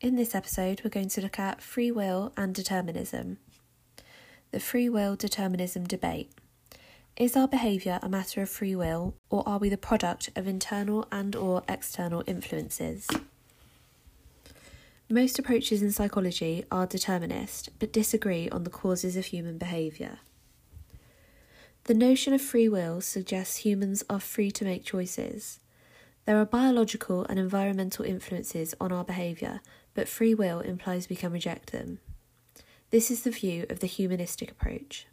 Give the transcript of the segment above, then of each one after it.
In this episode, we're going to look at free will and determinism. The free will determinism debate. Is our behaviour a matter of free will or are we the product of internal and or external influences? Most approaches in psychology are determinist but disagree on the causes of human behaviour. The notion of free will suggests humans are free to make choices. There are biological and environmental influences on our behaviour, but free will implies we can reject them. This is the view of the humanistic approach.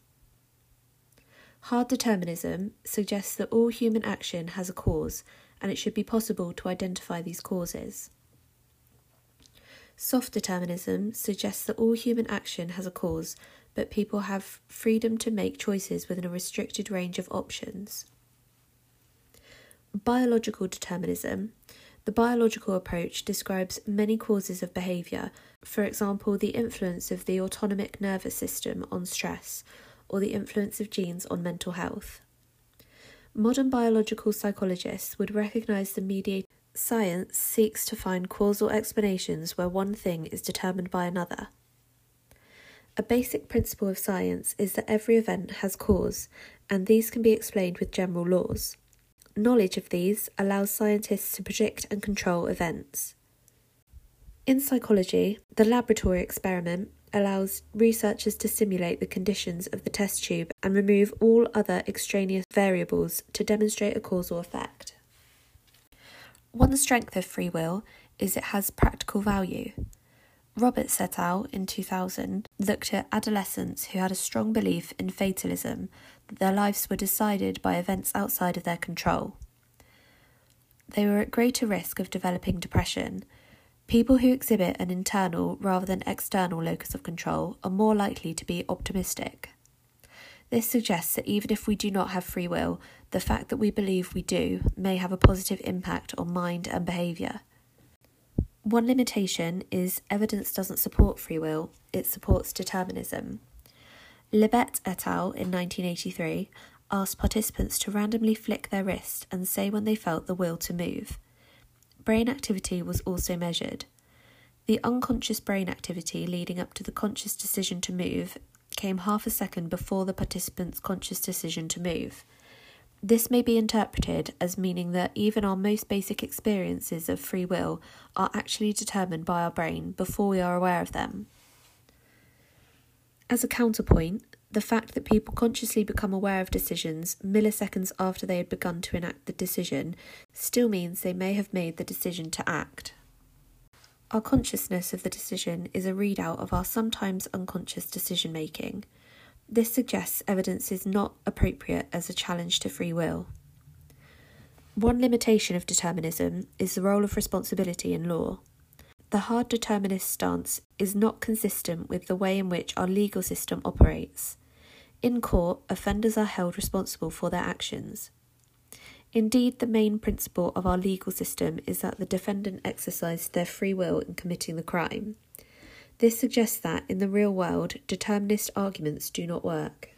Hard determinism suggests that all human action has a cause and it should be possible to identify these causes. Soft determinism suggests that all human action has a cause, but people have freedom to make choices within a restricted range of options. Biological determinism. The biological approach describes many causes of behaviour, for example, the influence of the autonomic nervous system on stress or the influence of genes on mental health. Modern biological psychologists would recognise the mediate science seeks to find causal explanations where one thing is determined by another. A basic principle of science is that every event has cause, and these can be explained with general laws. Knowledge of these allows scientists to predict and control events. In psychology, the laboratory experiment allows researchers to simulate the conditions of the test tube and remove all other extraneous variables to demonstrate a causal effect. One strength of free will is it has practical value. Roberts et al. in 2000 looked at adolescents who had a strong belief in fatalism, their lives were decided by events outside of their control. They were at greater risk of developing depression. People who exhibit an internal rather than external locus of control are more likely to be optimistic. This suggests that even if we do not have free will, the fact that we believe we do may have a positive impact on mind and behaviour. One limitation is evidence doesn't support free will, it supports determinism. Libet et al. in 1983 asked participants to randomly flick their wrist and say when they felt the will to move. Brain activity was also measured. The unconscious brain activity leading up to the conscious decision to move came half a second before the participant's conscious decision to move. This may be interpreted as meaning that even our most basic experiences of free will are actually determined by our brain before we are aware of them. As a counterpoint, the fact that people consciously become aware of decisions milliseconds after they had begun to enact the decision still means they may have made the decision to act. Our consciousness of the decision is a readout of our sometimes unconscious decision making. This suggests evidence is not appropriate as a challenge to free will. One limitation of determinism is the role of responsibility in law. The hard determinist stance is not consistent with the way in which our legal system operates. In court, offenders are held responsible for their actions. Indeed, the main principle of our legal system is that the defendant exercised their free will in committing the crime. This suggests that, in the real world, determinist arguments do not work.